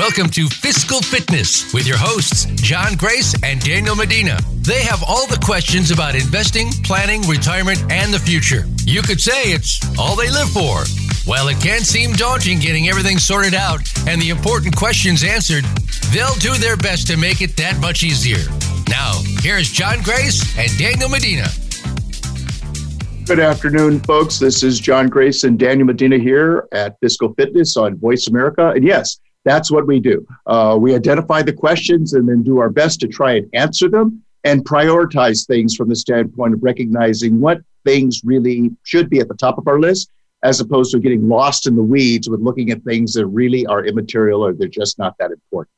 Welcome to Fiscal Fitness with your hosts, John Grace and Daniel Medina. They have all the questions about investing, planning, retirement, and the future. You could say it's all they live for. While it can seem daunting getting everything sorted out and the important questions answered, they'll do their best to make it that much easier. Now, here's John Grace and Daniel Medina. Good afternoon, folks. This is John Grace and Daniel Medina here at Fiscal Fitness on Voice America. And yes, that's what we do. Uh, we identify the questions and then do our best to try and answer them and prioritize things from the standpoint of recognizing what things really should be at the top of our list as opposed to getting lost in the weeds with looking at things that really are immaterial or they're just not that important.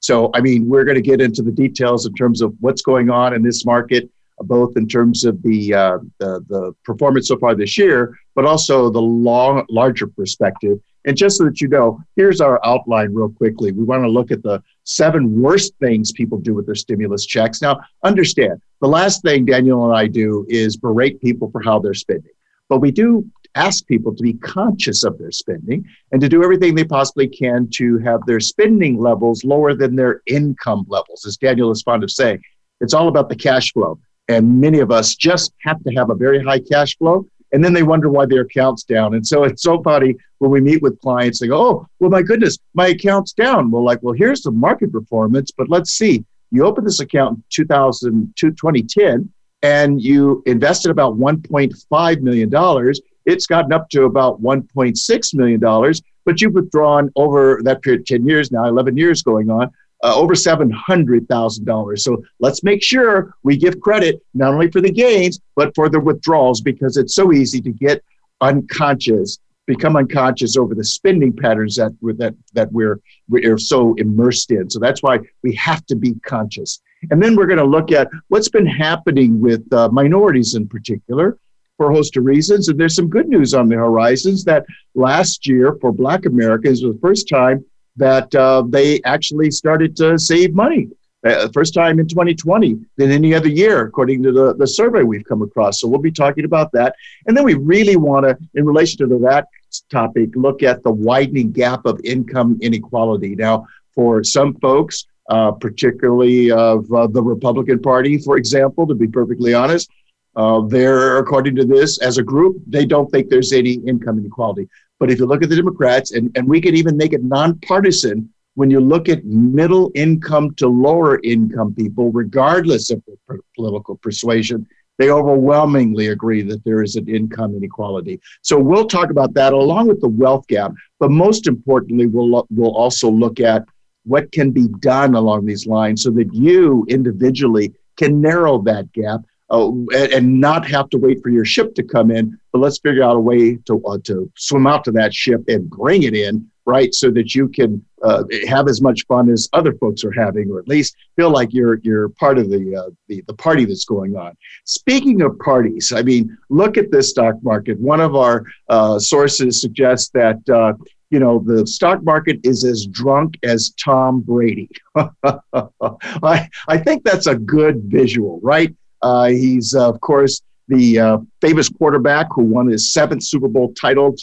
So, I mean, we're going to get into the details in terms of what's going on in this market, both in terms of the, uh, the, the performance so far this year, but also the long, larger perspective and just so that you know, here's our outline real quickly. We want to look at the seven worst things people do with their stimulus checks. Now, understand the last thing Daniel and I do is berate people for how they're spending, but we do ask people to be conscious of their spending and to do everything they possibly can to have their spending levels lower than their income levels. As Daniel is fond of saying, it's all about the cash flow. And many of us just have to have a very high cash flow and then they wonder why their account's down. And so it's so funny when we meet with clients, they go, "Oh, well, my goodness, my account's down." Well, like, well, here's the market performance, but let's see. You opened this account in 2000, 2010, and you invested about 1.5 million dollars. It's gotten up to about 1.6 million dollars, but you've withdrawn over that period, 10 years now, 11 years going on, uh, over $700,000. So let's make sure we give credit not only for the gains, but for the withdrawals because it's so easy to get unconscious, become unconscious over the spending patterns that, that, that we're, we're so immersed in. So that's why we have to be conscious. And then we're going to look at what's been happening with uh, minorities in particular for a host of reasons. And there's some good news on the horizons that last year for Black Americans was the first time that uh, they actually started to save money. Uh, first time in 2020 than any other year, according to the, the survey we've come across. So we'll be talking about that. And then we really want to, in relation to that topic, look at the widening gap of income inequality. Now, for some folks, uh, particularly of uh, the Republican Party, for example, to be perfectly honest, uh, they're, according to this, as a group, they don't think there's any income inequality. But if you look at the Democrats, and, and we could even make it nonpartisan, when you look at middle income to lower income people, regardless of their political persuasion, they overwhelmingly agree that there is an income inequality. So we'll talk about that along with the wealth gap. But most importantly, we'll, we'll also look at what can be done along these lines so that you individually can narrow that gap uh, and, not have to wait for your ship to come in, but let's figure out a way to, uh, to swim out to that ship and bring it in, right? So that you can uh, have as much fun as other folks are having, or at least feel like you're, you're part of the, uh, the, the party that's going on. Speaking of parties, I mean, look at this stock market. One of our uh, sources suggests that uh, you know, the stock market is as drunk as Tom Brady. I, I think that's a good visual, right? Uh, he's, uh, of course, the uh, famous quarterback who won his seventh Super Bowl title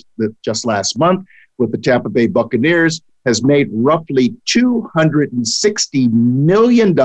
just last month with the Tampa Bay Buccaneers, has made roughly $260 million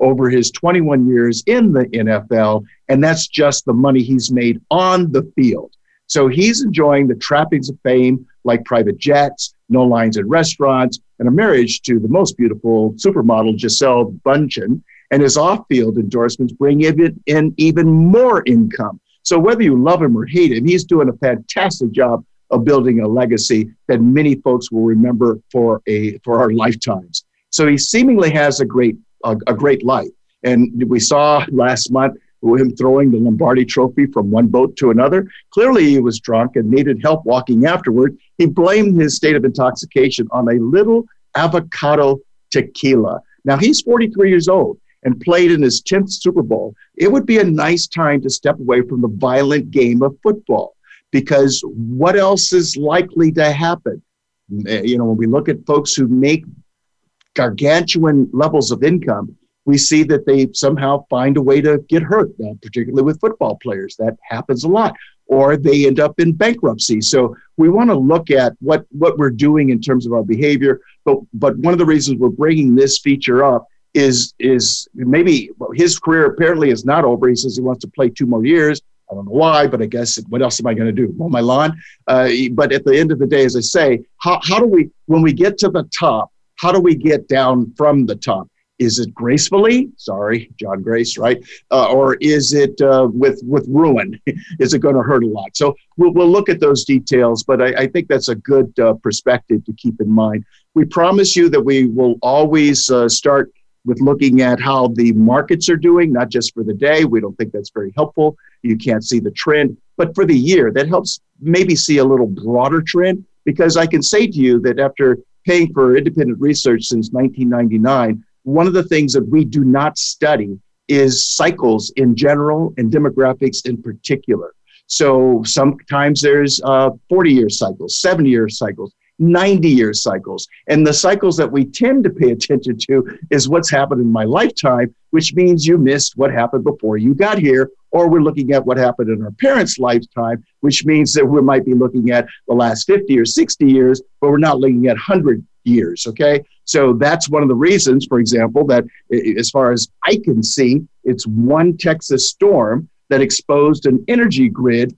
over his 21 years in the NFL. And that's just the money he's made on the field. So he's enjoying the trappings of fame like private jets, no lines in restaurants, and a marriage to the most beautiful supermodel Gisele Bündchen and his off-field endorsements bring in, in even more income. So whether you love him or hate him, he's doing a fantastic job of building a legacy that many folks will remember for a for our lifetimes. So he seemingly has a great a, a great life, and we saw last month him throwing the Lombardi Trophy from one boat to another. Clearly, he was drunk and needed help walking afterward. He blamed his state of intoxication on a little avocado tequila. Now he's 43 years old and played in his 10th Super Bowl, it would be a nice time to step away from the violent game of football because what else is likely to happen? Eh, you know, when we look at folks who make gargantuan levels of income, we see that they somehow find a way to get hurt, uh, particularly with football players. That happens a lot. Or they end up in bankruptcy. So we want to look at what, what we're doing in terms of our behavior. But, but one of the reasons we're bringing this feature up is, is maybe his career apparently is not over. He says he wants to play two more years. I don't know why, but I guess what else am I going to do? Mow my lawn? Uh, but at the end of the day, as I say, how, how do we, when we get to the top, how do we get down from the top? Is it gracefully? Sorry, John Grace, right? Uh, or is it uh, with with ruin? is it going to hurt a lot? So we'll, we'll look at those details, but I, I think that's a good uh, perspective to keep in mind. We promise you that we will always uh, start with looking at how the markets are doing, not just for the day. We don't think that's very helpful. You can't see the trend, but for the year, that helps maybe see a little broader trend. Because I can say to you that after paying for independent research since 1999, one of the things that we do not study is cycles in general and demographics in particular. So sometimes there's uh, 40 year cycles, 70 year cycles, 90 year cycles. And the cycles that we tend to pay attention to is what's happened in my lifetime, which means you missed what happened before you got here. Or we're looking at what happened in our parents' lifetime, which means that we might be looking at the last 50 or 60 years, but we're not looking at 100 years. Okay. So that's one of the reasons, for example, that as far as I can see, it's one Texas storm that exposed an energy grid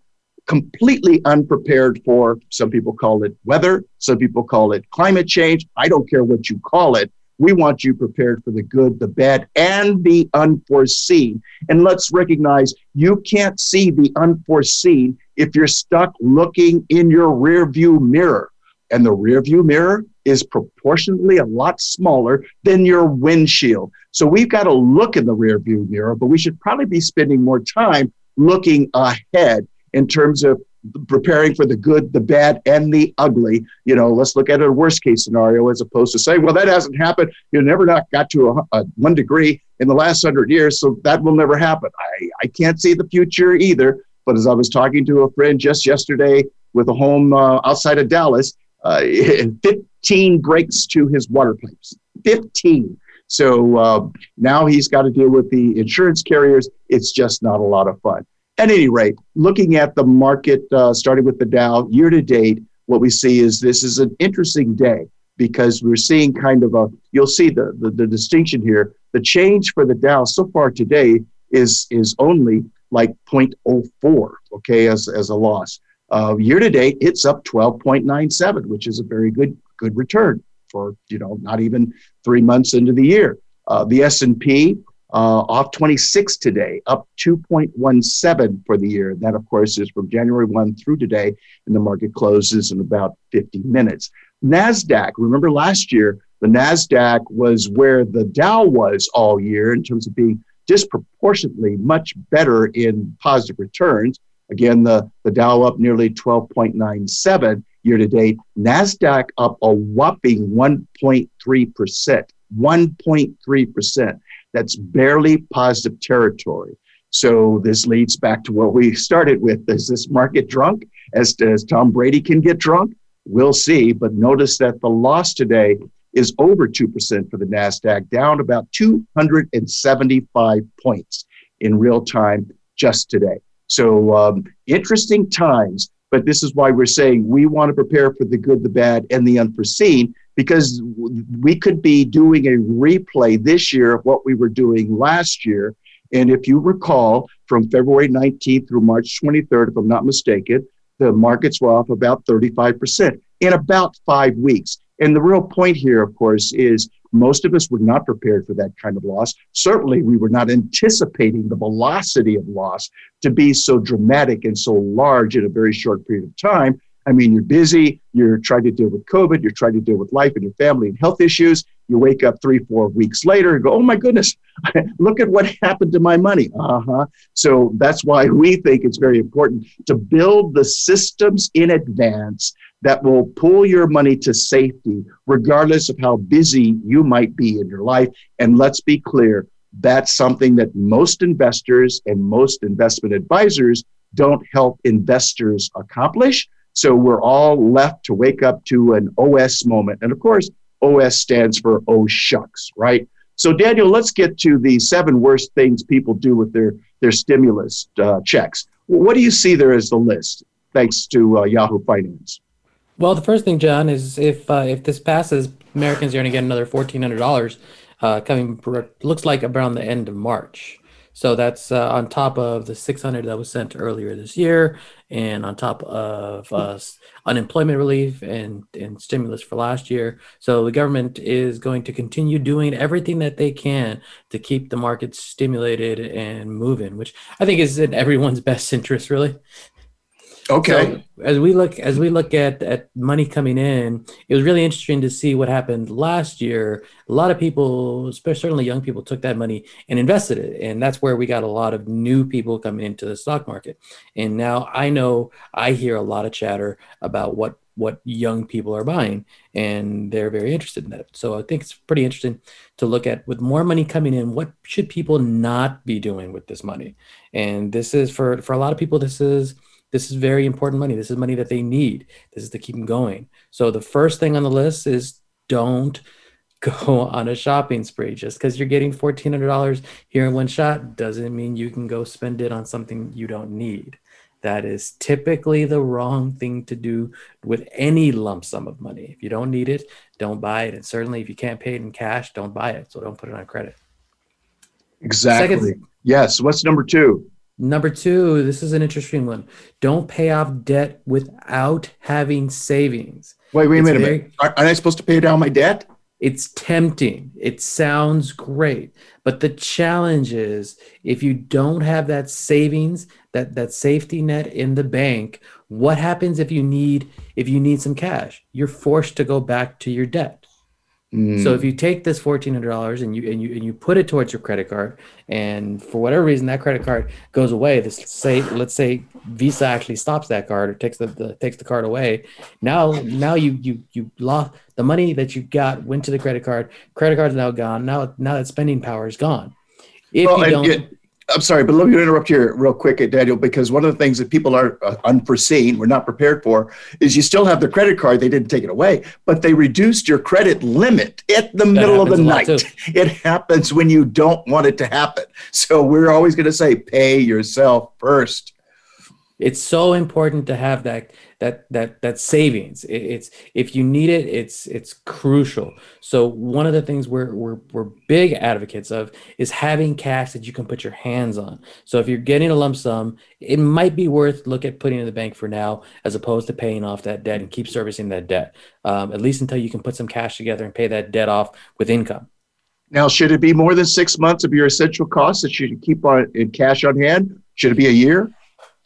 completely unprepared for. Some people call it weather, some people call it climate change. I don't care what you call it. We want you prepared for the good, the bad, and the unforeseen. And let's recognize you can't see the unforeseen if you're stuck looking in your rear view mirror. And the rear view mirror is proportionately a lot smaller than your windshield. So we've got to look in the rear view mirror, but we should probably be spending more time looking ahead in terms of preparing for the good, the bad, and the ugly. You know, let's look at a worst case scenario as opposed to saying, well, that hasn't happened. You never not got to a, a one degree in the last hundred years, so that will never happen. I, I can't see the future either. But as I was talking to a friend just yesterday with a home uh, outside of Dallas, uh, 15 breaks to his water pipes. 15. So uh, now he's got to deal with the insurance carriers. It's just not a lot of fun. At any rate, looking at the market, uh, starting with the Dow year to date, what we see is this is an interesting day because we're seeing kind of a, you'll see the, the, the distinction here. The change for the Dow so far today is, is only like 0.04, okay, as, as a loss. Uh, year to date, it's up 12.97, which is a very good good return for you know not even three months into the year. Uh, the S&P uh, off 26 today, up 2.17 for the year. That, of course, is from January 1 through today, and the market closes in about 50 minutes. NASDAQ, remember last year, the NASDAQ was where the Dow was all year in terms of being disproportionately much better in positive returns. Again, the, the Dow up nearly 12.97 year to date. NASDAQ up a whopping 1.3%. 1.3%. That's barely positive territory. So this leads back to what we started with. Is this market drunk? As, as Tom Brady can get drunk? We'll see. But notice that the loss today is over 2% for the NASDAQ, down about 275 points in real time just today. So um, interesting times. But this is why we're saying we want to prepare for the good, the bad, and the unforeseen because we could be doing a replay this year of what we were doing last year. And if you recall, from February 19th through March 23rd, if I'm not mistaken, the markets were off about 35% in about five weeks. And the real point here, of course, is most of us were not prepared for that kind of loss. Certainly, we were not anticipating the velocity of loss to be so dramatic and so large in a very short period of time. I mean, you're busy, you're trying to deal with COVID, you're trying to deal with life and your family and health issues. You wake up three, four weeks later and go, oh my goodness, look at what happened to my money. Uh huh. So that's why we think it's very important to build the systems in advance that will pull your money to safety, regardless of how busy you might be in your life. And let's be clear that's something that most investors and most investment advisors don't help investors accomplish. So we're all left to wake up to an OS moment. And of course, OS stands for oh shucks, right? So Daniel, let's get to the seven worst things people do with their their stimulus uh, checks. What do you see there as the list? Thanks to uh, Yahoo Finance. Well, the first thing, John, is if uh, if this passes, Americans are going to get another fourteen hundred dollars uh, coming. Looks like around the end of March. So that's uh, on top of the 600 that was sent earlier this year, and on top of uh, unemployment relief and, and stimulus for last year. So the government is going to continue doing everything that they can to keep the markets stimulated and moving, which I think is in everyone's best interest, really. Okay. So as we look as we look at at money coming in, it was really interesting to see what happened last year. A lot of people, especially certainly young people, took that money and invested it, and that's where we got a lot of new people coming into the stock market. And now I know I hear a lot of chatter about what what young people are buying and they're very interested in that so i think it's pretty interesting to look at with more money coming in what should people not be doing with this money and this is for for a lot of people this is this is very important money. This is money that they need. This is to keep them going. So the first thing on the list is don't go on a shopping spree. Just because you're getting $1,400 here in one shot doesn't mean you can go spend it on something you don't need. That is typically the wrong thing to do with any lump sum of money. If you don't need it, don't buy it. And certainly if you can't pay it in cash, don't buy it. So don't put it on credit. Exactly. Second, yes. What's number two? Number two, this is an interesting one. Don't pay off debt without having savings. Wait, wait a minute. Very, Aren't I supposed to pay down my debt? It's tempting. It sounds great. But the challenge is if you don't have that savings, that, that safety net in the bank, what happens if you need if you need some cash? You're forced to go back to your debt. Mm. So if you take this fourteen hundred dollars and you and you and you put it towards your credit card, and for whatever reason that credit card goes away, this say let's say Visa actually stops that card or takes the, the takes the card away. Now now you you you lost the money that you got went to the credit card. Credit card's now gone. Now now that spending power is gone. If well, you don't, I'm sorry, but let me interrupt here real quick, Daniel, because one of the things that people are uh, unforeseen, we're not prepared for, is you still have the credit card. They didn't take it away, but they reduced your credit limit at the that middle of the night. It happens when you don't want it to happen. So we're always going to say, pay yourself first. It's so important to have that that that that savings. It's if you need it it's it's crucial. So one of the things we're, we're we're big advocates of is having cash that you can put your hands on. So if you're getting a lump sum it might be worth look at putting in the bank for now as opposed to paying off that debt and keep servicing that debt um, at least until you can put some cash together and pay that debt off with income. Now should it be more than six months of your essential costs that you keep on in cash on hand? Should it be a year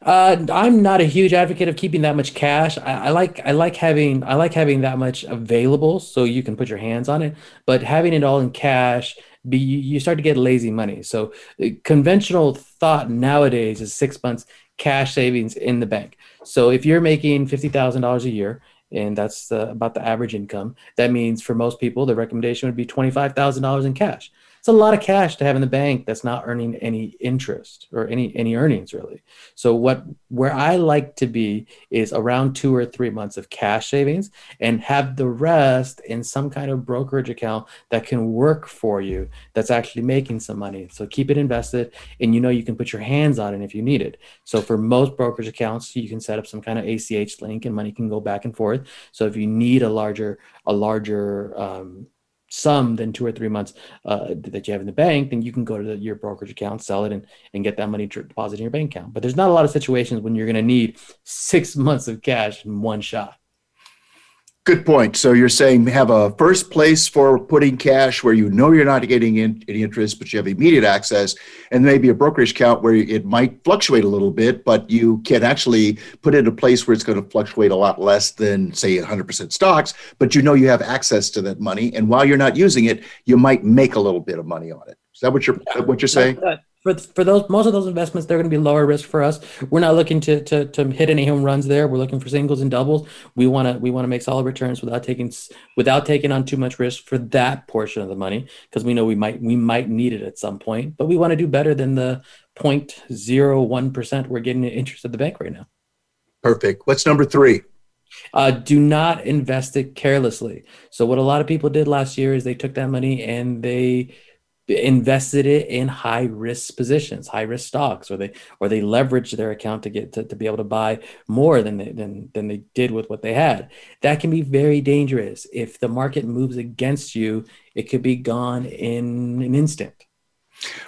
uh, I'm not a huge advocate of keeping that much cash. I, I, like I like having I like having that much available so you can put your hands on it. But having it all in cash, be you start to get lazy money. So uh, conventional thought nowadays is six months cash savings in the bank. So if you're making fifty thousand dollars a year, and that's uh, about the average income, that means for most people the recommendation would be twenty five thousand dollars in cash it's a lot of cash to have in the bank that's not earning any interest or any any earnings really. So what where i like to be is around two or three months of cash savings and have the rest in some kind of brokerage account that can work for you that's actually making some money. So keep it invested and you know you can put your hands on it if you need it. So for most brokerage accounts you can set up some kind of ach link and money can go back and forth. So if you need a larger a larger um, sum than two or three months uh, that you have in the bank, then you can go to the, your brokerage account, sell it, and, and get that money deposited in your bank account. But there's not a lot of situations when you're going to need six months of cash in one shot. Good point. So you're saying have a first place for putting cash where you know you're not getting in, any interest, but you have immediate access, and maybe a brokerage account where it might fluctuate a little bit, but you can actually put it in a place where it's going to fluctuate a lot less than, say, 100% stocks, but you know you have access to that money, and while you're not using it, you might make a little bit of money on it. Is that what you're yeah, what you're saying? That, for for those most of those investments, they're going to be lower risk for us. We're not looking to to to hit any home runs there. We're looking for singles and doubles. We want to we want to make solid returns without taking without taking on too much risk for that portion of the money because we know we might we might need it at some point. But we want to do better than the 0.01 percent we're getting interest at the bank right now. Perfect. What's number three? Uh, do not invest it carelessly. So what a lot of people did last year is they took that money and they invested it in high risk positions, high risk stocks, or they or they leveraged their account to get to, to be able to buy more than they than than they did with what they had. That can be very dangerous. If the market moves against you, it could be gone in an instant.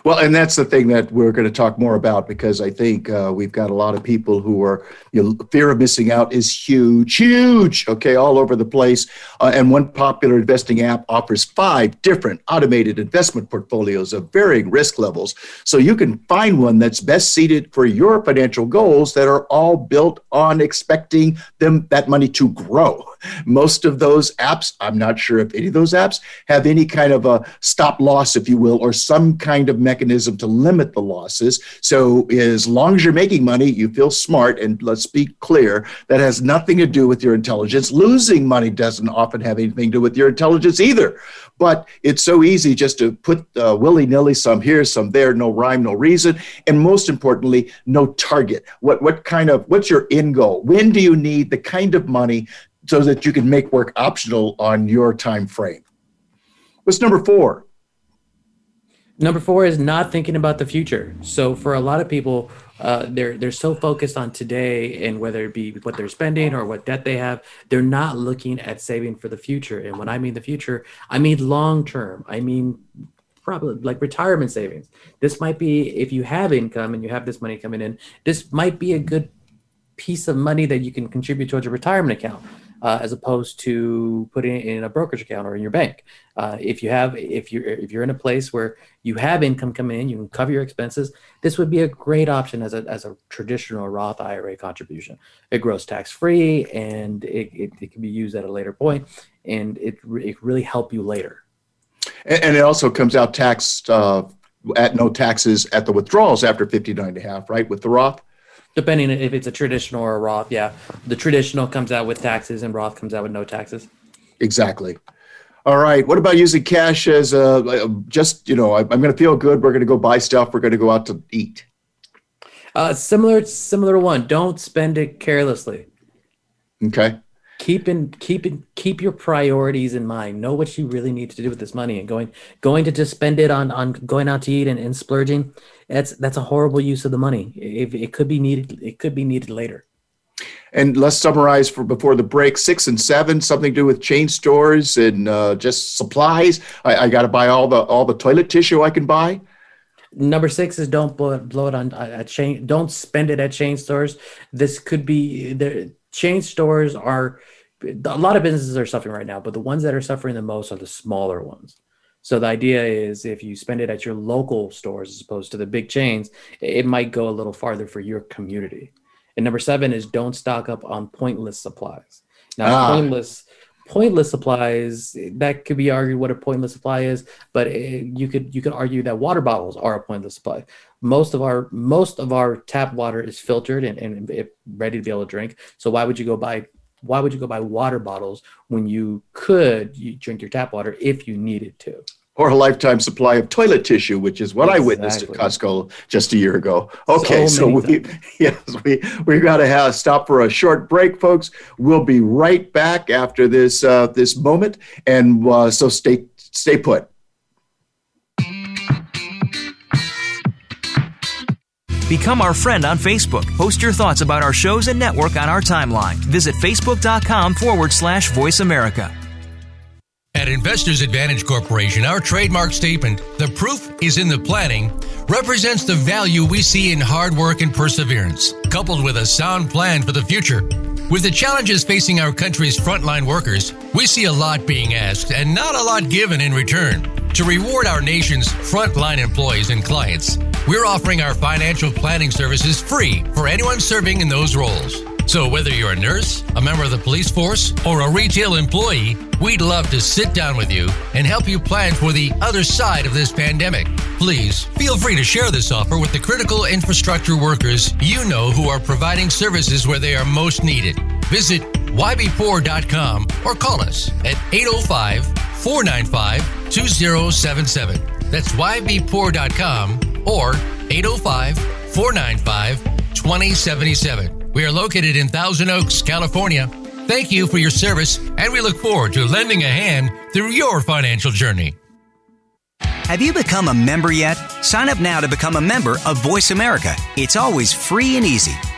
Well, and that's the thing that we're going to talk more about because I think uh, we've got a lot of people who are, you know, fear of missing out is huge, huge, okay, all over the place. Uh, and one popular investing app offers five different automated investment portfolios of varying risk levels. So you can find one that's best suited for your financial goals that are all built on expecting them that money to grow. Most of those apps, I'm not sure if any of those apps have any kind of a stop loss, if you will, or some kind of mechanism to limit the losses. So as long as you're making money, you feel smart. And let's be clear, that has nothing to do with your intelligence. Losing money doesn't often have anything to do with your intelligence either. But it's so easy just to put uh, willy nilly some here, some there, no rhyme, no reason, and most importantly, no target. What what kind of what's your end goal? When do you need the kind of money so that you can make work optional on your time frame. What's number four? Number four is not thinking about the future. So for a lot of people, uh, they're they're so focused on today and whether it be what they're spending or what debt they have, they're not looking at saving for the future. And when I mean the future, I mean long term. I mean probably like retirement savings. This might be if you have income and you have this money coming in, this might be a good piece of money that you can contribute towards a retirement account uh, as opposed to putting it in a brokerage account or in your bank. Uh, if you have, if you're if you're in a place where you have income coming in, you can cover your expenses. This would be a great option as a as a traditional Roth IRA contribution. It grows tax free and it, it, it, can be used at a later point, and it it really help you later. And, and it also comes out taxed uh, at no taxes at the withdrawals after 59 and a half, right? With the Roth depending if it's a traditional or a Roth. Yeah, the traditional comes out with taxes, and Roth comes out with no taxes. Exactly. All right. What about using cash as a just you know I'm going to feel good. We're going to go buy stuff. We're going to go out to eat. Uh, similar, similar one. Don't spend it carelessly. Okay keep in keep in keep your priorities in mind. Know what you really need to do with this money and going going to just spend it on on going out to eat and, and splurging. That's that's a horrible use of the money. It, it could be needed it could be needed later. And let's summarize for before the break six and seven something to do with chain stores and uh, just supplies. I, I got to buy all the all the toilet tissue i can buy. Number six is don't blow, blow it on a chain don't spend it at chain stores. This could be there chain stores are a lot of businesses are suffering right now, but the ones that are suffering the most are the smaller ones. So the idea is if you spend it at your local stores as opposed to the big chains, it might go a little farther for your community. And number seven is don't stock up on pointless supplies. Now, ah. pointless pointless supplies that could be argued what a pointless supply is, but it, you could you could argue that water bottles are a pointless supply. Most of our most of our tap water is filtered and, and ready to be able to drink. So why would you go buy why would you go buy water bottles when you could you drink your tap water if you needed to? Or a lifetime supply of toilet tissue, which is what exactly. I witnessed at Costco just a year ago. Okay, so, so we yes we we got to have stop for a short break, folks. We'll be right back after this uh, this moment, and uh, so stay stay put. Become our friend on Facebook. Post your thoughts about our shows and network on our timeline. Visit facebook.com forward slash voice America. At Investors Advantage Corporation, our trademark statement, the proof is in the planning, represents the value we see in hard work and perseverance, coupled with a sound plan for the future. With the challenges facing our country's frontline workers, we see a lot being asked and not a lot given in return. To reward our nation's frontline employees and clients, we're offering our financial planning services free for anyone serving in those roles. So, whether you're a nurse, a member of the police force, or a retail employee, we'd love to sit down with you and help you plan for the other side of this pandemic. Please feel free to share this offer with the critical infrastructure workers you know who are providing services where they are most needed. Visit ybpoor.com or call us at 805 495 2077. That's ybpoor.com or 805 495 2077. We are located in Thousand Oaks, California. Thank you for your service, and we look forward to lending a hand through your financial journey. Have you become a member yet? Sign up now to become a member of Voice America. It's always free and easy.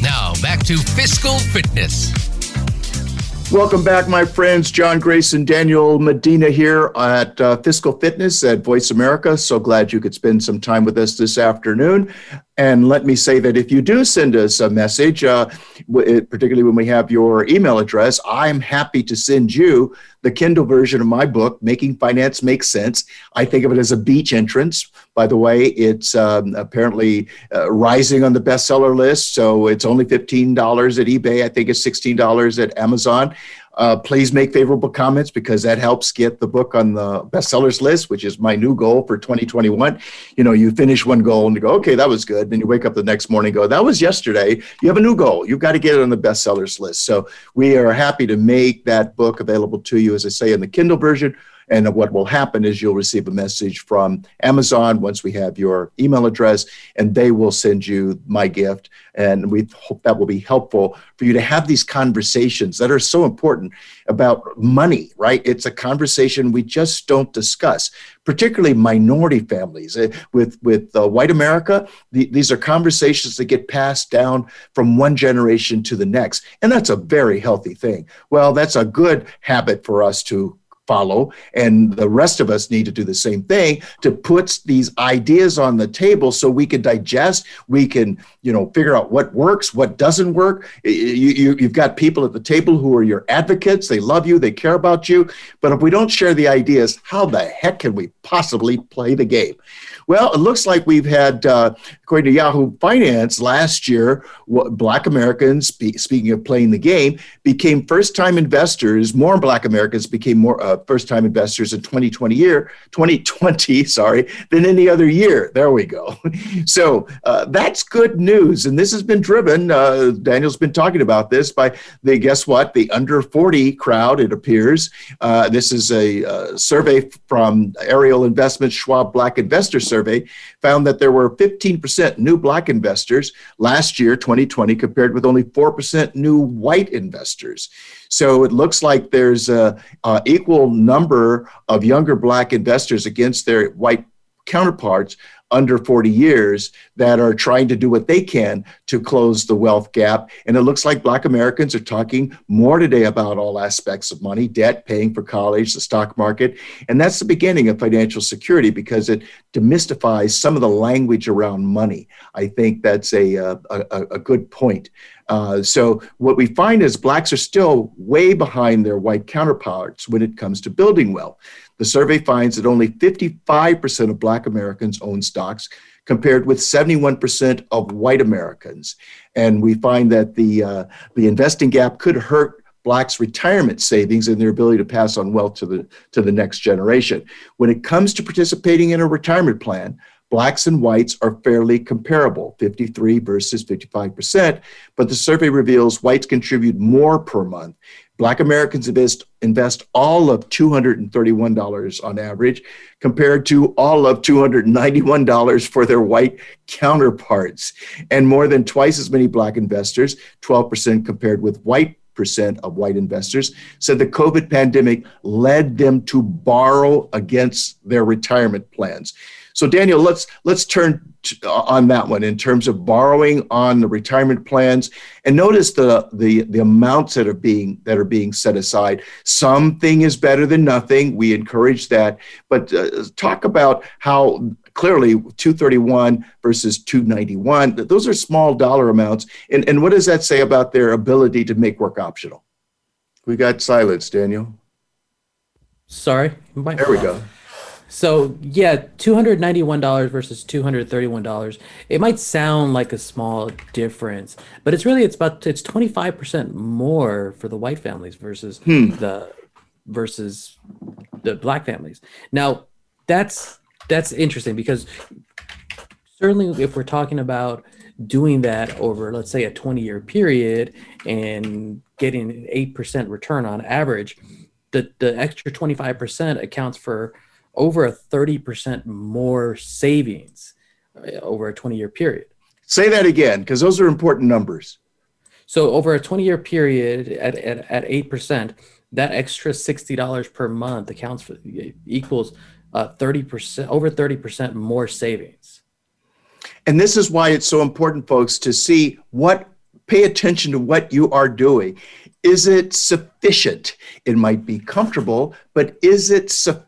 Now, back to Fiscal Fitness. Welcome back, my friends. John Grace and Daniel Medina here at uh, Fiscal Fitness at Voice America. So glad you could spend some time with us this afternoon. And let me say that if you do send us a message, uh, particularly when we have your email address, I'm happy to send you the Kindle version of my book, Making Finance Make Sense. I think of it as a beach entrance. By the way, it's um, apparently uh, rising on the bestseller list. So it's only $15 at eBay. I think it's $16 at Amazon. Uh, please make favorable comments because that helps get the book on the bestsellers list, which is my new goal for 2021. You know, you finish one goal and you go, okay, that was good. Then you wake up the next morning and go, that was yesterday. You have a new goal. You've got to get it on the bestsellers list. So we are happy to make that book available to you, as I say, in the Kindle version and what will happen is you'll receive a message from Amazon once we have your email address, and they will send you my gift. And we hope that will be helpful for you to have these conversations that are so important about money, right? It's a conversation we just don't discuss, particularly minority families. Uh, with, with uh, white America, the, these are conversations that get passed down from one generation to the next. And that's a very healthy thing. Well, that's a good habit for us to follow and the rest of us need to do the same thing to put these ideas on the table so we can digest we can you know figure out what works what doesn't work. You, you, you've got people at the table who are your advocates. They love you. They care about you. But if we don't share the ideas how the heck can we possibly play the game? Well, it looks like we've had, uh, according to Yahoo Finance, last year, Black Americans, speaking of playing the game, became first-time investors. More Black Americans became more uh, first-time investors in 2020 year, 2020, sorry, than any other year. There we go. so uh, that's good news, and this has been driven. Uh, Daniel's been talking about this by the guess what the under 40 crowd. It appears uh, this is a uh, survey from Ariel Investments Schwab Black Investor survey found that there were 15% new black investors last year, 2020, compared with only 4% new white investors. So it looks like there's a, a equal number of younger black investors against their white counterparts under 40 years that are trying to do what they can to close the wealth gap. And it looks like Black Americans are talking more today about all aspects of money, debt, paying for college, the stock market. And that's the beginning of financial security because it demystifies some of the language around money. I think that's a, a, a good point. Uh, so what we find is blacks are still way behind their white counterparts when it comes to building wealth. The survey finds that only 55% of Black Americans own stocks, compared with 71% of white Americans. And we find that the, uh, the investing gap could hurt blacks' retirement savings and their ability to pass on wealth to the, to the next generation. When it comes to participating in a retirement plan, Blacks and whites are fairly comparable, 53 versus 55%, but the survey reveals whites contribute more per month. Black Americans invest, invest all of $231 on average, compared to all of $291 for their white counterparts, and more than twice as many Black investors, 12% compared with white percent of white investors said the COVID pandemic led them to borrow against their retirement plans. So Daniel, let's let's turn to, on that one in terms of borrowing on the retirement plans, and notice the the the amounts that are being that are being set aside. Something is better than nothing. We encourage that, but uh, talk about how clearly 231 versus 291 those are small dollar amounts. And, and what does that say about their ability to make work optional? We got silence daniel. Sorry? There we go so yeah, two hundred ninety-one dollars versus two hundred thirty-one dollars. It might sound like a small difference, but it's really it's about it's twenty-five percent more for the white families versus hmm. the versus the black families. Now that's that's interesting because certainly if we're talking about doing that over let's say a 20 year period and getting an 8% return on average the the extra 25% accounts for over a 30% more savings uh, over a 20 year period. Say that again, because those are important numbers. So over a 20 year period at, at, at 8%, that extra $60 per month accounts for equals uh, 30% over 30% more savings. And this is why it's so important, folks, to see what pay attention to what you are doing. Is it sufficient? It might be comfortable, but is it sufficient?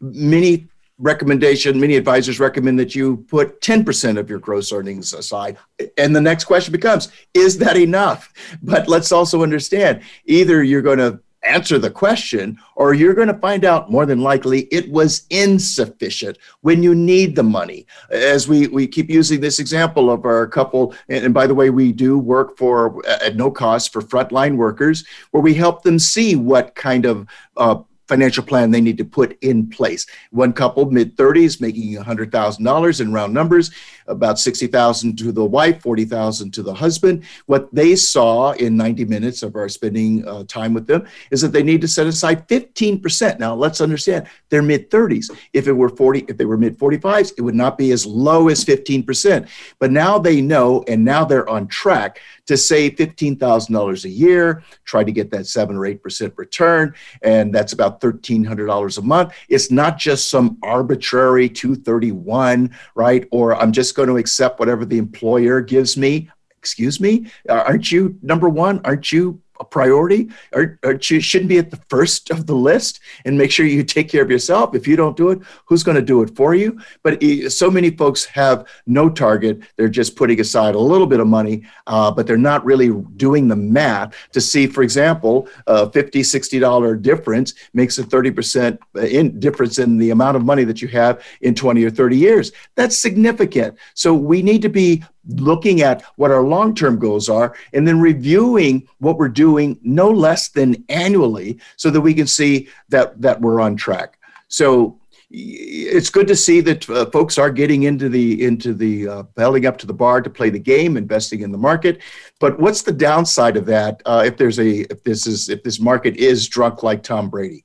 Many recommendation many advisors recommend that you put 10% of your gross earnings aside. And the next question becomes is that enough? But let's also understand either you're going to answer the question, or you're going to find out more than likely it was insufficient when you need the money. As we, we keep using this example of our couple, and, and by the way, we do work for at no cost for frontline workers, where we help them see what kind of uh, financial plan they need to put in place. One couple, mid 30s, making $100,000 in round numbers, about 60,000 to the wife, 40,000 to the husband. What they saw in 90 minutes of our spending uh, time with them is that they need to set aside 15%. Now, let's understand they're mid 30s. If it were 40, if they were mid 45s, it would not be as low as 15%. But now they know and now they're on track to save $15,000 a year, try to get that 7 or 8% return, and that's about $1,300 a month. It's not just some arbitrary 231, right? Or I'm just going to accept whatever the employer gives me. Excuse me? Uh, aren't you number one? Aren't you a priority or, or shouldn't be at the first of the list and make sure you take care of yourself. If you don't do it who's going to do it for you? But so many folks have no target. They're just putting aside a little bit of money uh, but they're not really doing the math to see for example a 50 60 dollar difference makes a 30% in difference in the amount of money that you have in 20 or 30 years. That's significant. So we need to be looking at what our long term goals are and then reviewing what we're doing no less than annually so that we can see that that we're on track. So it's good to see that uh, folks are getting into the into the uh, belling up to the bar to play the game investing in the market. But what's the downside of that uh, if there's a if this is if this market is drunk like tom brady?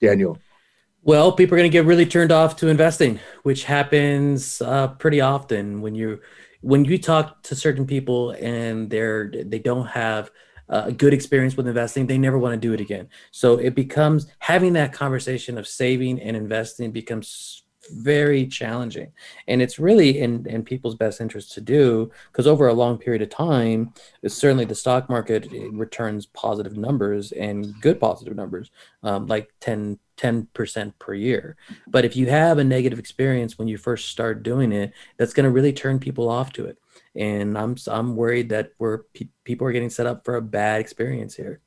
Daniel. Well people are going to get really turned off to investing which happens uh, pretty often when you when you talk to certain people and they're they don't have a good experience with investing, they never want to do it again. So it becomes having that conversation of saving and investing becomes very challenging and it's really in in people's best interest to do because over a long period of time certainly the stock market returns positive numbers and good positive numbers um, like 10 10% per year. But if you have a negative experience when you first start doing it that's going to really turn people off to it. And i'm i'm worried that we're pe- people are getting set up for a bad experience here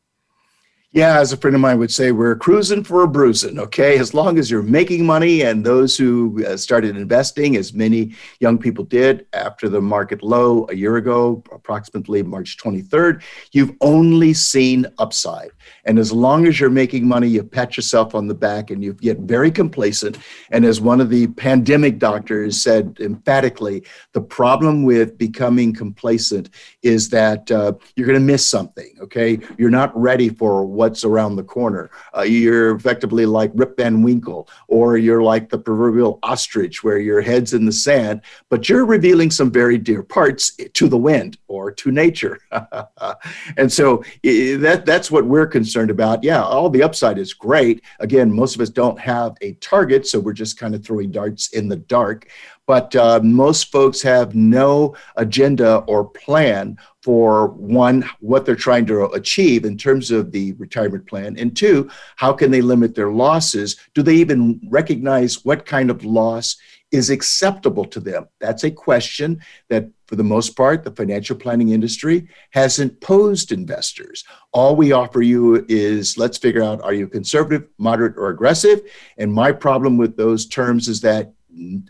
Yeah, as a friend of mine would say, we're cruising for a bruising, okay? As long as you're making money, and those who uh, started investing, as many young people did after the market low a year ago, approximately March 23rd, you've only seen upside. And as long as you're making money, you pat yourself on the back and you get very complacent. And as one of the pandemic doctors said emphatically, the problem with becoming complacent is that uh, you're going to miss something, okay? You're not ready for what what's around the corner. Uh, you're effectively like Rip Van Winkle, or you're like the proverbial ostrich where your head's in the sand, but you're revealing some very dear parts to the wind or to nature. and so that, that's what we're concerned about. Yeah, all the upside is great. Again, most of us don't have a target, so we're just kind of throwing darts in the dark but uh, most folks have no agenda or plan for one, what they're trying to achieve in terms of the retirement plan, and two, how can they limit their losses? Do they even recognize what kind of loss is acceptable to them? That's a question that, for the most part, the financial planning industry hasn't posed investors. All we offer you is let's figure out are you conservative, moderate, or aggressive? And my problem with those terms is that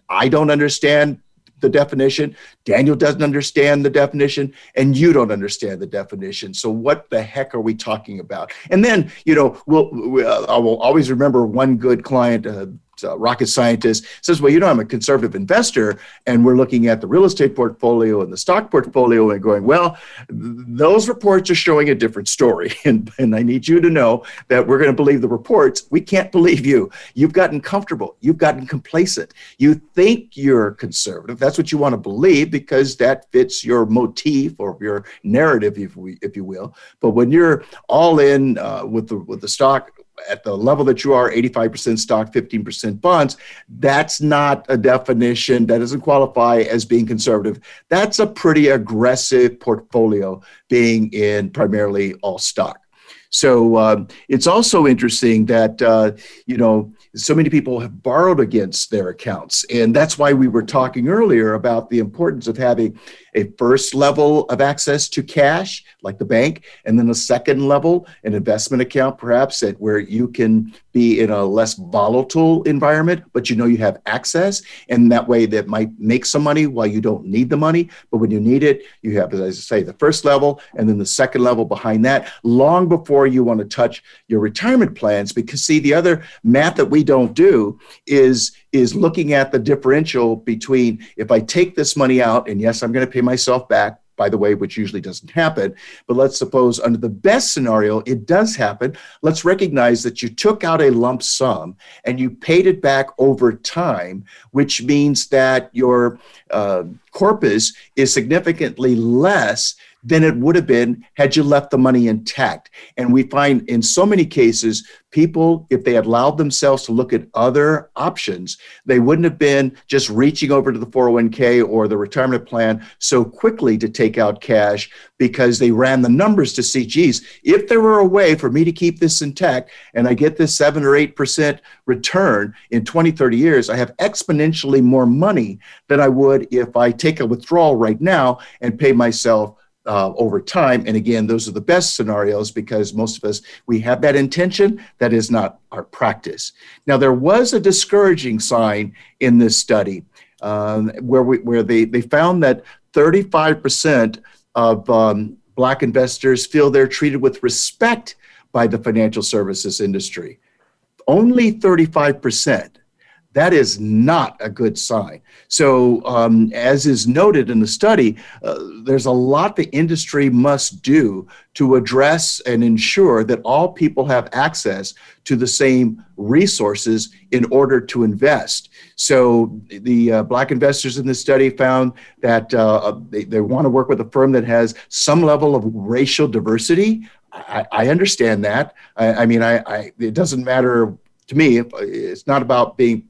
I don't understand the definition. Daniel doesn't understand the definition, and you don't understand the definition. So what the heck are we talking about? And then, you know, we'll, we'll I will always remember one good client. Uh, uh, rocket scientist says, Well, you know, I'm a conservative investor, and we're looking at the real estate portfolio and the stock portfolio and going, Well, those reports are showing a different story. And, and I need you to know that we're going to believe the reports. We can't believe you. You've gotten comfortable, you've gotten complacent. You think you're conservative. That's what you want to believe because that fits your motif or your narrative, if, we, if you will. But when you're all in uh, with, the, with the stock, at the level that you are 85% stock 15% bonds that's not a definition that doesn't qualify as being conservative. That's a pretty aggressive portfolio being in primarily all stock. So um, it's also interesting that uh, you know so many people have borrowed against their accounts, and that's why we were talking earlier about the importance of having a first level of access to cash, like the bank, and then a second level, an investment account, perhaps at where you can be in a less volatile environment, but you know you have access, and that way that might make some money while you don't need the money, but when you need it, you have, as I say, the first level, and then the second level behind that, long before you want to touch your retirement plans. Because see, the other math that we don't do is is looking at the differential between if I take this money out, and yes, I'm going to pay myself back, by the way, which usually doesn't happen. But let's suppose under the best scenario, it does happen. Let's recognize that you took out a lump sum and you paid it back over time, which means that your uh, corpus is significantly less than it would have been had you left the money intact. And we find in so many cases, people, if they had allowed themselves to look at other options, they wouldn't have been just reaching over to the 401k or the retirement plan so quickly to take out cash because they ran the numbers to see, geez, if there were a way for me to keep this intact and I get this seven or 8% return in 20, 30 years, I have exponentially more money than I would if I take a withdrawal right now and pay myself uh, over time. And again, those are the best scenarios because most of us, we have that intention. That is not our practice. Now, there was a discouraging sign in this study um, where, we, where they, they found that 35% of um, Black investors feel they're treated with respect by the financial services industry. Only 35% that is not a good sign. So, um, as is noted in the study, uh, there's a lot the industry must do to address and ensure that all people have access to the same resources in order to invest. So, the uh, Black investors in this study found that uh, they, they want to work with a firm that has some level of racial diversity. I, I understand that. I, I mean, I, I, it doesn't matter to me. It's not about being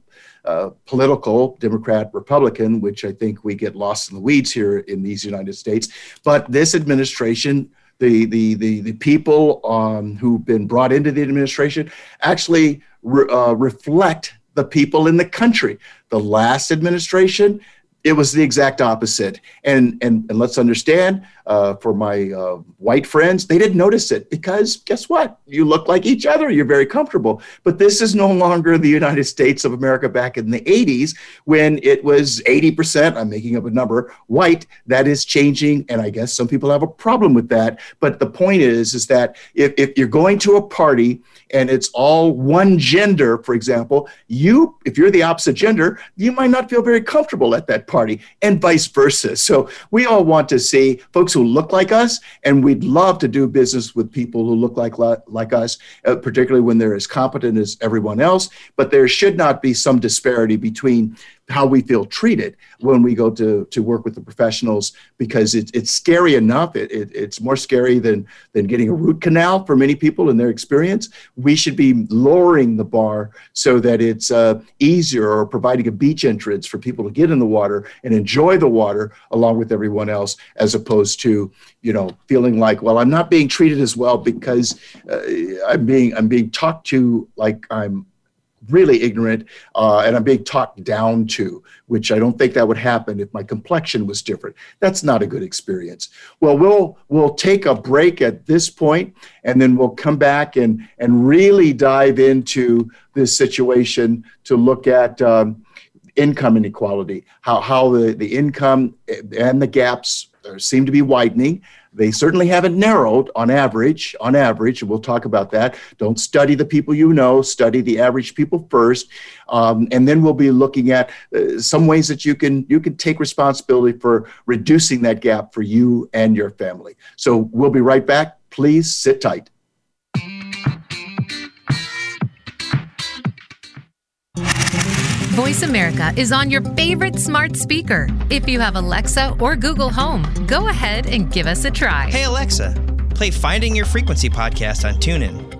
political, Democrat, Republican, which I think we get lost in the weeds here in these United States. But this administration, the the the, the people um, who've been brought into the administration actually re, uh, reflect the people in the country. The last administration it was the exact opposite. And and, and let's understand, uh, for my uh, white friends, they didn't notice it because guess what? You look like each other. You're very comfortable. But this is no longer the United States of America back in the 80s when it was 80%. I'm making up a number white. That is changing, and I guess some people have a problem with that. But the point is, is that if, if you're going to a party and it's all one gender, for example, you, if you're the opposite gender, you might not feel very comfortable at that party, and vice versa. So we all want to see folks who look like us, and we'd love to do business with people who look like like us, uh, particularly when they're as competent as everyone else. But there should not be some disparity between how we feel treated when we go to, to work with the professionals because it, it's scary enough. It, it, it's more scary than, than getting a root canal for many people in their experience. We should be lowering the bar so that it's uh, easier or providing a beach entrance for people to get in the water and enjoy the water along with everyone else, as opposed to you know feeling like well I'm not being treated as well because uh, I'm being I'm being talked to like I'm really ignorant uh, and I'm being talked down to, which I don't think that would happen if my complexion was different. That's not a good experience. Well, we'll we'll take a break at this point, and then we'll come back and and really dive into this situation to look at. Um, income inequality, how, how the, the income and the gaps seem to be widening, they certainly haven't narrowed on average, on average, and we'll talk about that. Don't study the people you know, study the average people first. Um, and then we'll be looking at uh, some ways that you can you can take responsibility for reducing that gap for you and your family. So we'll be right back. Please sit tight. Voice America is on your favorite smart speaker. If you have Alexa or Google Home, go ahead and give us a try. Hey, Alexa, play Finding Your Frequency podcast on TuneIn.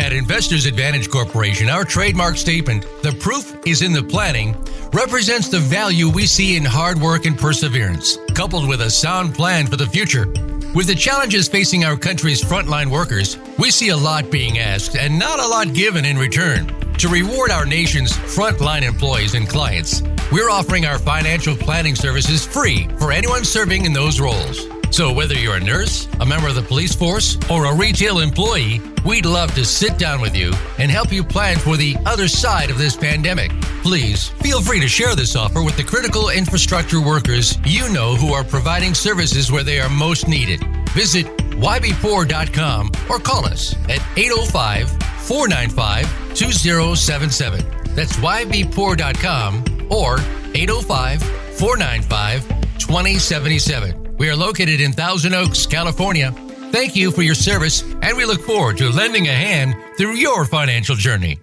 At Investors Advantage Corporation, our trademark statement, the proof is in the planning, represents the value we see in hard work and perseverance, coupled with a sound plan for the future. With the challenges facing our country's frontline workers, we see a lot being asked and not a lot given in return. To reward our nation's frontline employees and clients, we're offering our financial planning services free for anyone serving in those roles. So, whether you're a nurse, a member of the police force, or a retail employee, we'd love to sit down with you and help you plan for the other side of this pandemic. Please feel free to share this offer with the critical infrastructure workers you know who are providing services where they are most needed. Visit ybpoor.com or call us at 805 495 2077. That's ybpoor.com or 805 495 2077. We are located in Thousand Oaks, California. Thank you for your service, and we look forward to lending a hand through your financial journey.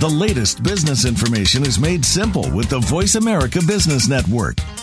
The latest business information is made simple with the Voice America Business Network.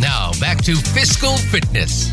Now, back to Fiscal Fitness.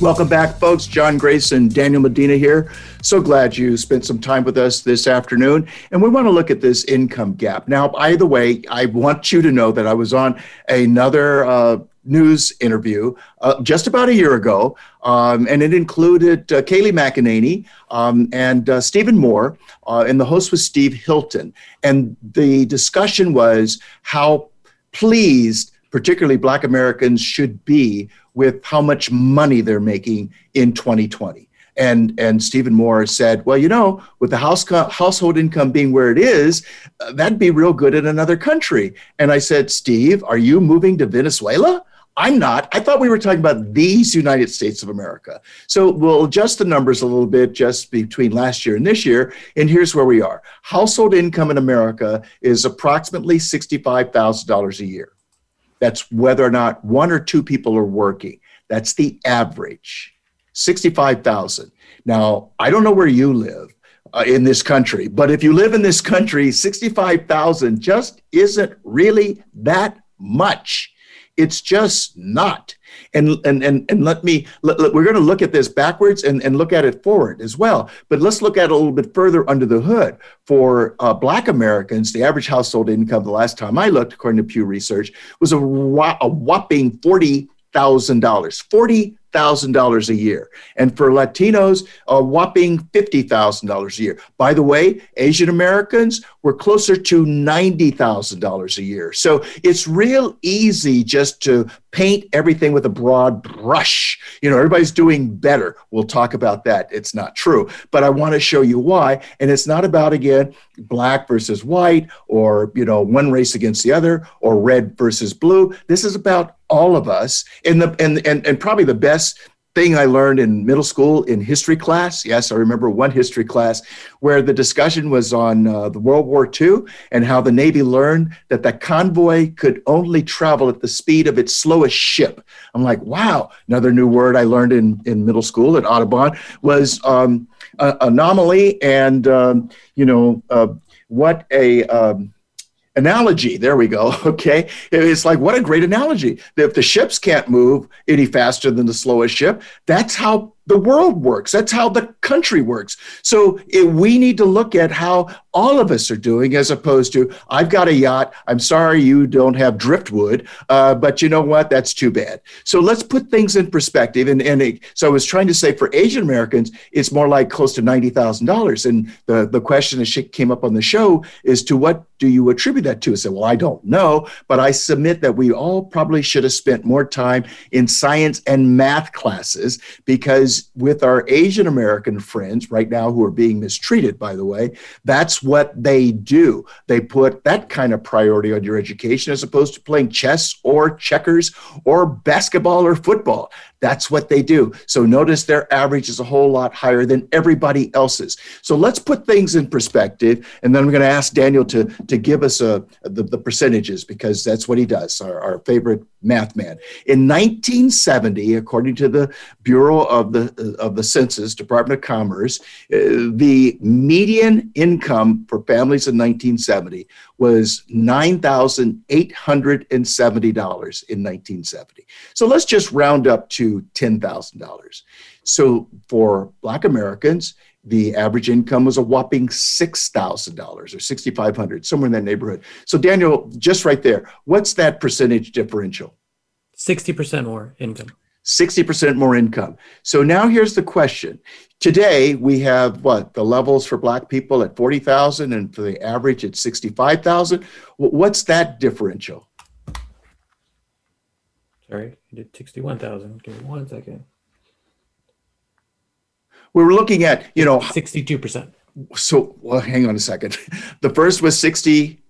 Welcome back, folks. John Grace and Daniel Medina here. So glad you spent some time with us this afternoon. And we want to look at this income gap. Now, by the way, I want you to know that I was on another uh, news interview uh, just about a year ago, um, and it included uh, Kayleigh McEnany um, and uh, Stephen Moore, uh, and the host was Steve Hilton. And the discussion was how pleased, particularly Black Americans, should be with how much money they're making in 2020 And and Stephen Moore said, well, you know, with the house co- household income being where it is, uh, that'd be real good in another country. And I said, Steve, are you moving to Venezuela? I'm not. I thought we were talking about these United States of America. So we'll adjust the numbers a little bit just between last year and this year. And here's where we are household income in America is approximately $65,000 a year. That's whether or not one or two people are working. That's the average 65,000. Now, I don't know where you live. Uh, in this country, but if you live in this country, 65,000 just isn't really that much. It's just not. And and and, and let me let, let, we're going to look at this backwards and, and look at it forward as well. But let's look at it a little bit further under the hood. For uh, Black Americans, the average household income the last time I looked, according to Pew Research, was a, a whopping forty thousand dollars. Forty $50,000 a year. And for Latinos, a whopping $50,000 a year. By the way, Asian Americans were closer to $90,000 a year. So it's real easy just to paint everything with a broad brush. You know, everybody's doing better. We'll talk about that. It's not true. But I want to show you why. And it's not about, again, black versus white or, you know, one race against the other or red versus blue. This is about all of us. And the and and, and probably the best thing I learned in middle school in history class. Yes, I remember one history class where the discussion was on uh, the World War II and how the Navy learned that the convoy could only travel at the speed of its slowest ship. I'm like, wow. Another new word I learned in, in middle school at Audubon was um, anomaly and, um, you know, uh, what a. Um, analogy. There we go. Okay. It's like, what a great analogy. If the ships can't move any faster than the slowest ship, that's how the world works. That's how the country works. So it, we need to look at how all of us are doing as opposed to, I've got a yacht. I'm sorry you don't have driftwood, uh, but you know what? That's too bad. So let's put things in perspective. And, and it, so I was trying to say for Asian Americans, it's more like close to $90,000. And the, the question that came up on the show is to what do you attribute that to? I said, well, I don't know, but I submit that we all probably should have spent more time in science and math classes because with our Asian American friends right now who are being mistreated, by the way, that's what they do. They put that kind of priority on your education as opposed to playing chess or checkers or basketball or football. That's what they do. So notice their average is a whole lot higher than everybody else's. So let's put things in perspective. And then I'm going to ask Daniel to, to give us a, the, the percentages because that's what he does, our, our favorite math man. In 1970, according to the Bureau of the, of the Census, Department of Commerce, uh, the median income for families in 1970 was $9,870 in 1970. So let's just round up to $10,000. So for Black Americans, the average income was a whopping $6,000 or 6,500, somewhere in that neighborhood. So Daniel, just right there, what's that percentage differential? 60% more income. 60% more income. So now here's the question. Today we have what the levels for black people at 40,000 and for the average at 65,000. What's that differential? Sorry, I did 61,000. Give me one second. We were looking at, you know, 62%. So, well, hang on a second. The first was 60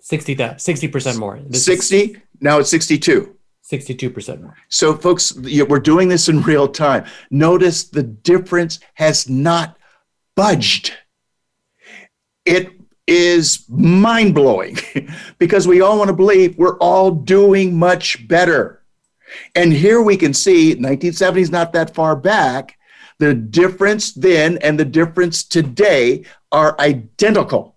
60 60% more. This 60, now it's 62. 62% more. So, folks, we're doing this in real time. Notice the difference has not budged. It is mind blowing because we all want to believe we're all doing much better. And here we can see 1970 is not that far back. The difference then and the difference today are identical.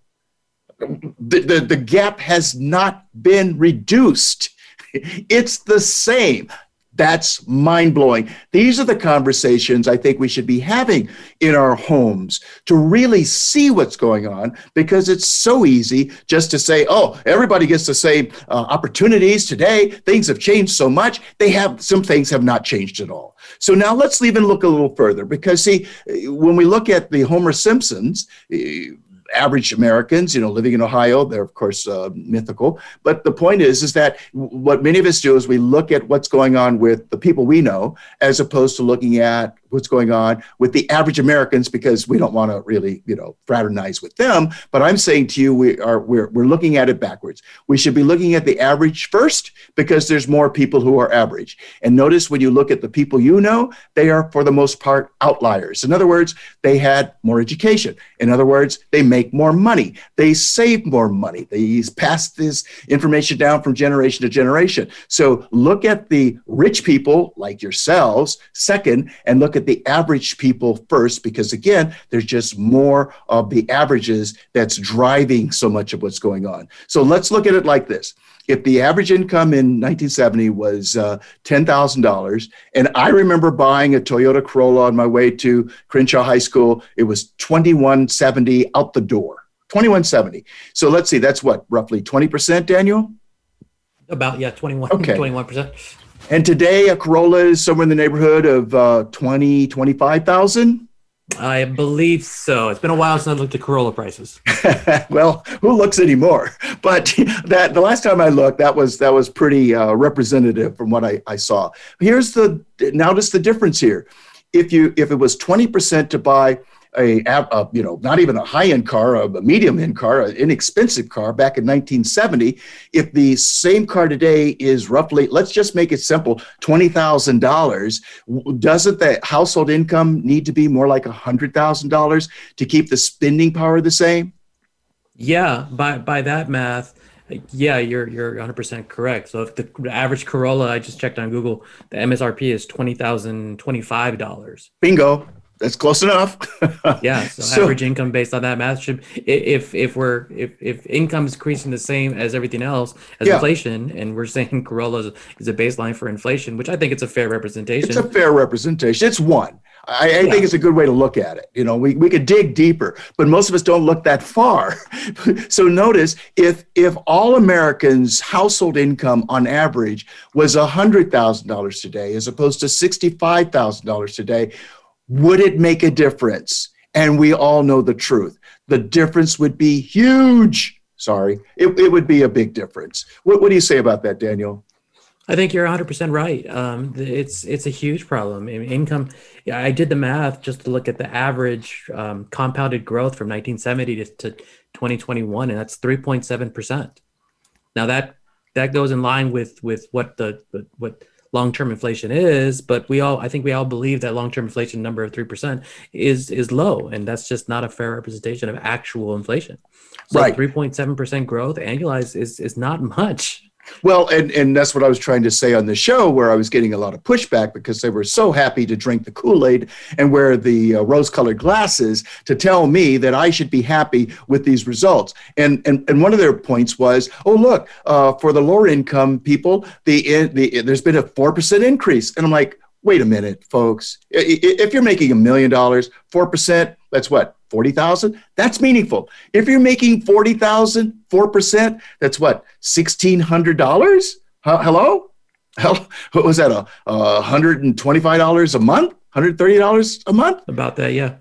The, the, the gap has not been reduced. It's the same. That's mind blowing. These are the conversations I think we should be having in our homes to really see what's going on because it's so easy just to say, oh, everybody gets the same uh, opportunities today. Things have changed so much. They have, some things have not changed at all. So now let's even look a little further because, see, when we look at the Homer Simpsons, average Americans, you know, living in Ohio, they're of course uh, mythical. But the point is, is that what many of us do is we look at what's going on with the people we know, as opposed to looking at what's going on with the average Americans because we don't want to really, you know, fraternize with them. But I'm saying to you, we are we're, we're looking at it backwards. We should be looking at the average first because there's more people who are average. And notice when you look at the people you know, they are for the most part outliers. In other words, they had more education. In other words, they make more money. They save more money. They pass this information down from generation to generation. So look at the rich people like yourselves second, and look at the average people first, because again, there's just more of the averages that's driving so much of what's going on. So let's look at it like this if the average income in 1970 was uh, $10,000, and I remember buying a Toyota Corolla on my way to Crenshaw High School, it was 2170 out the door. 2170. So let's see, that's what, roughly 20%, Daniel? About, yeah, 21, Okay. 21%. And today a Corolla is somewhere in the neighborhood of uh, 20, 25,000. I believe so. It's been a while since I looked at Corolla prices. well, who looks anymore? But that the last time I looked, that was that was pretty uh, representative from what I, I saw. Here's the notice the difference here. If you if it was twenty percent to buy a, a, you know not even a high end car, a medium end car, an inexpensive car back in 1970, if the same car today is roughly let's just make it simple twenty thousand dollars, doesn't the household income need to be more like a hundred thousand dollars to keep the spending power the same? Yeah, by by that math, yeah, you're you're 100% correct. So if the average Corolla, I just checked on Google, the MSRP is twenty thousand twenty five dollars. Bingo. That's close enough. Yeah, so, So- average income based on that math should if if we're if if income is increasing the same as everything else as Yeah. inflation, and we're saying Corolla is, is a baseline for inflation, which I think it's a fair representation. It's a fair representation. It's one. I, I Yeah. think it's a good way to look at it. You know, we, we could dig deeper, but most of us don't look that far. so notice if if all Americans' household income on average was hundred thousand dollars today, as opposed to sixty-five thousand dollars today, would it make a difference? And we all know the truth. The difference would be huge. Sorry, it, it would be a big difference. What, what do you say about that, Daniel? I think you're 100% right. Um, it's it's a huge problem. Income. I did the math just to look at the average um, compounded growth from 1970 to, to 2021, and that's 3.7 percent. Now that that goes in line with with what the what- what long term inflation is, but we all I think we all believe that long term inflation number of three percent is is low, and that's just not a fair representation of actual inflation. So Right. 3.7 percent growth annualized is is not much. Well, and, and that's what I was trying to say on the show, where I was getting a lot of pushback because they were so happy to drink the Kool Aid and wear the uh, rose colored glasses to tell me that I should be happy with these results. And, and, and one of their points was, oh, look, uh, for the lower income people, the, the, there's been a 4% increase. And I'm like, wait a minute, folks. If you're making a million dollars, 4%, that's what? 40,000? That's meaningful. If you're making 40,000, 4%, that's what? $1,600? Huh, Hello? Hell, what was that? A, a $125 a month? $130 a month? About that, yeah.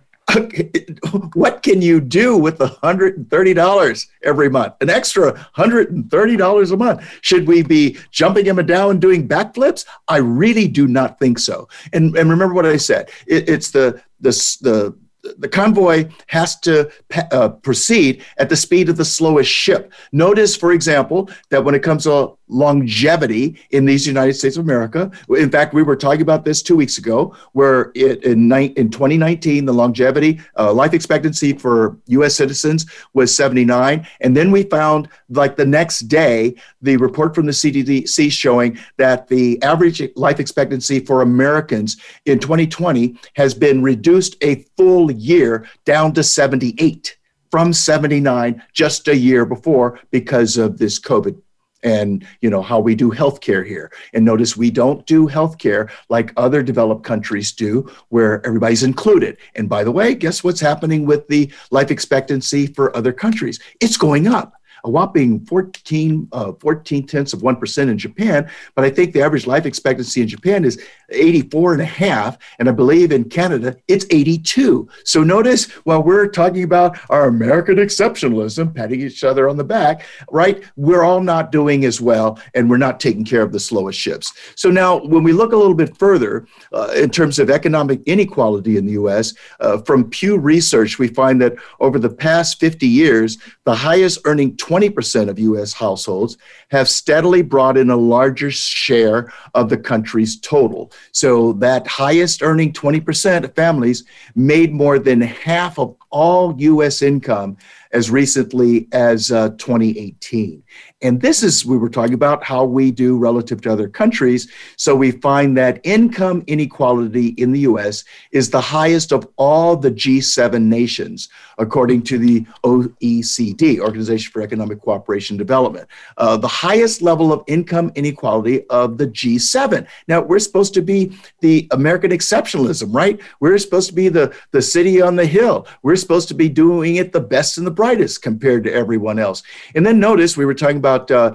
what can you do with the $130 every month? An extra $130 a month. Should we be jumping him down and doing backflips? I really do not think so. And, and remember what I said. It, it's the, the, the, the convoy has to uh, proceed at the speed of the slowest ship. Notice, for example, that when it comes to longevity in these United States of America, in fact, we were talking about this two weeks ago, where it, in, in 2019, the longevity, uh, life expectancy for US citizens was 79. And then we found, like the next day, the report from the CDC showing that the average life expectancy for Americans in 2020 has been reduced a full year down to 78 from 79 just a year before because of this COVID and you know how we do healthcare here. And notice we don't do healthcare like other developed countries do where everybody's included. And by the way guess what's happening with the life expectancy for other countries? It's going up a whopping 14, uh, 14 tenths of 1% in Japan. But I think the average life expectancy in Japan is 84 and a half. And I believe in Canada, it's 82. So notice while we're talking about our American exceptionalism, patting each other on the back, right? We're all not doing as well and we're not taking care of the slowest ships. So now when we look a little bit further uh, in terms of economic inequality in the US, uh, from Pew Research, we find that over the past 50 years, the highest earning 20% of US households have steadily brought in a larger share of the country's total. So that highest earning 20% of families made more than half of all US income as recently as uh, 2018. And this is, we were talking about how we do relative to other countries. So we find that income inequality in the US is the highest of all the G7 nations, according to the OECD, Organization for Economic Cooperation and Development. Uh, the highest level of income inequality of the G7. Now, we're supposed to be the American exceptionalism, right? We're supposed to be the, the city on the hill. We're supposed to be doing it the best and the brightest compared to everyone else. And then notice we were talking about about uh,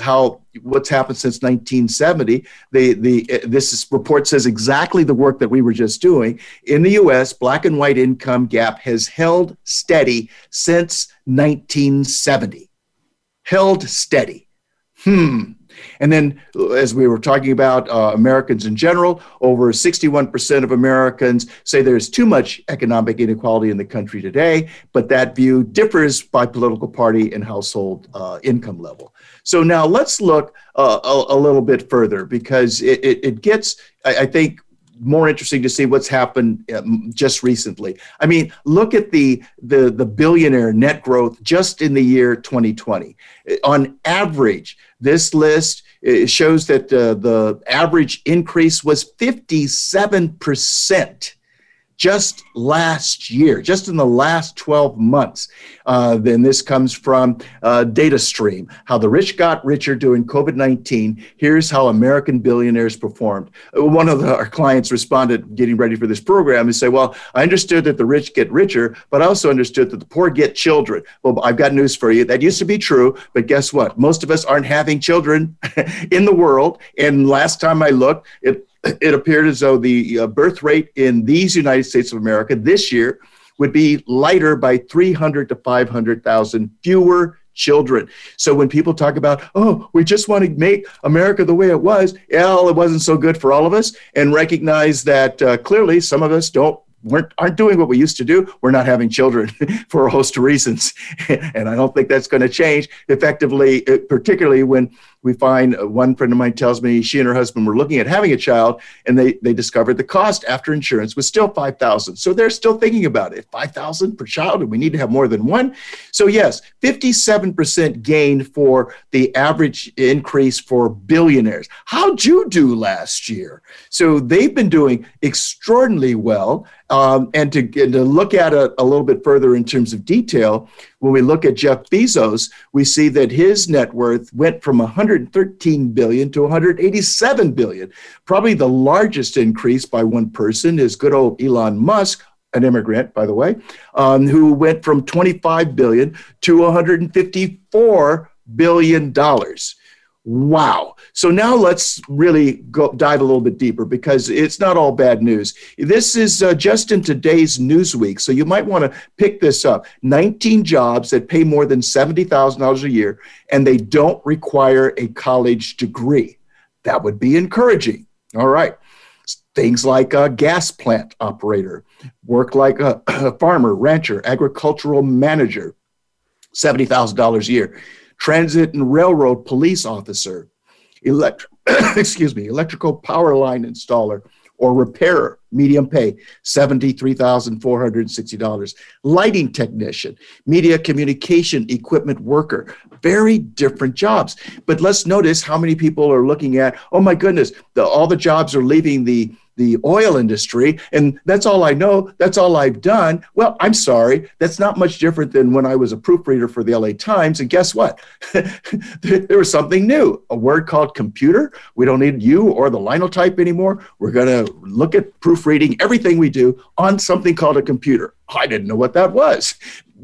how what's happened since 1970. The the this is, report says exactly the work that we were just doing in the U.S. Black and white income gap has held steady since 1970. Held steady. Hmm. And then, as we were talking about uh, Americans in general, over 61% of Americans say there's too much economic inequality in the country today, but that view differs by political party and household uh, income level. So now let's look uh, a, a, little bit further because it, it, it gets, I, I think, more interesting to see what's happened um, just recently. I mean, look at the, the the billionaire net growth just in the year 2020. On average, this list shows that uh, the average increase was 57 percent just last year, just in the last 12 months. Uh, then this comes from uh, DataStream, how the rich got richer during COVID 19. Here's how American billionaires performed. One of the, our clients responded, getting ready for this program, and say, Well, I understood that the rich get richer, but I also understood that the poor get children. Well, I've got news for you. That used to be true, but guess what? Most of us aren't having children in the world. And last time I looked, it it appeared as though the uh, birth rate in these United States of America this year would be lighter by 300 to 500,000 fewer children. So when people talk about, oh, we just want to make America the way it was, well, it wasn't so good for all of us, and recognize that uh, clearly some of us don't weren't aren't doing what we used to do. We're not having children for a host of reasons, and I don't think that's going to change effectively, uh, particularly when we find uh, one friend of mine tells me she and her husband were looking at having a child and they, they discovered the cost after insurance was still 5000 so they're still thinking about it. 5000 per child and we need to have more than one. So yes 57% gain for the average increase for billionaires. How'd you do last year? So they've been doing extraordinarily well um, and, to, to look at it a little bit further in terms of detail when we look at Jeff Bezos, we see that his net worth went from 113 billion to 187 billion. Probably the largest increase by one person is good old Elon Musk, an immigrant, by the way, um, who went from 25 billion to 154 billion dollars. Wow. So now let's really go dive a little bit deeper because it's not all bad news. This is uh, just in today's Newsweek, so you might want to pick this up. 19 jobs that pay more than $70,000 a year and they don't require a college degree. That would be encouraging. All right. Things like a gas plant operator, work like a, a farmer, rancher, agricultural manager, $70,000 a year transit and railroad police officer, elect- excuse me, electrical power line installer, or repairer, medium pay, $73,460. Lighting technician, media communication equipment worker, very different jobs. But let's notice how many people are looking at, oh my goodness, the, all the jobs are leaving the the oil industry and that's all I know. That's all I've done. Well, I'm sorry. That's not much different than when I was a proofreader for the LA Times. And guess what? there was something new, a word called computer. We don't need you or the linotype anymore. We're going to look at proofreading everything we do on something called a computer. I didn't know what that was.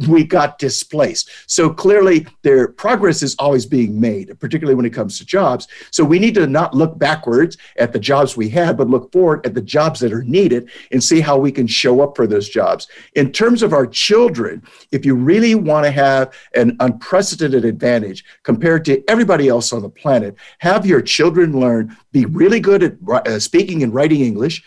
We got displaced. So clearly, their progress is always being made, particularly when it comes to jobs. So we need to not look backwards at the jobs we had, but look forward at the jobs that are needed and see how we can show up for those jobs. In terms of our children, if you really want to have an unprecedented advantage compared to everybody else on the planet, have your children learn, be really good at uh, speaking and writing English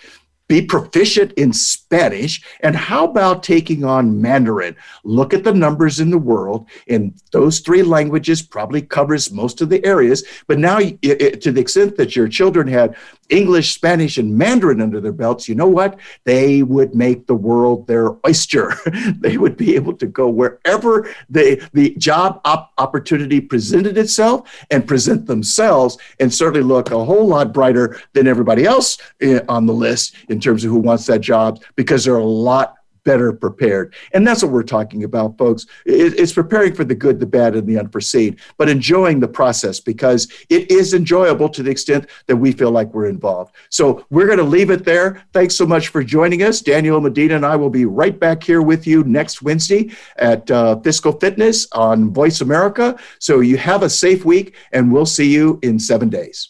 be proficient in Spanish. And how about taking on Mandarin? Look at the numbers in the world, and those three languages probably covers most of the areas. But now, it, it, to the extent that your children had English, Spanish, and Mandarin under their belts, you know what? They would make the world their oyster. they would be able to go wherever they, the job op- opportunity presented itself and present themselves, and certainly look a whole lot brighter than everybody else eh, on the list in terms of who wants that job because there are a lot better prepared. And that's what we're talking about, folks. It's preparing for the good, the bad, and the unforeseen, but enjoying the process because it is enjoyable to the extent that we feel like we're involved. So we're going to leave it there. Thanks so much for joining us. Daniel Medina and I will be right back here with you next Wednesday at uh, Fiscal Fitness on Voice America. So you have a safe week, and we'll see you in seven days.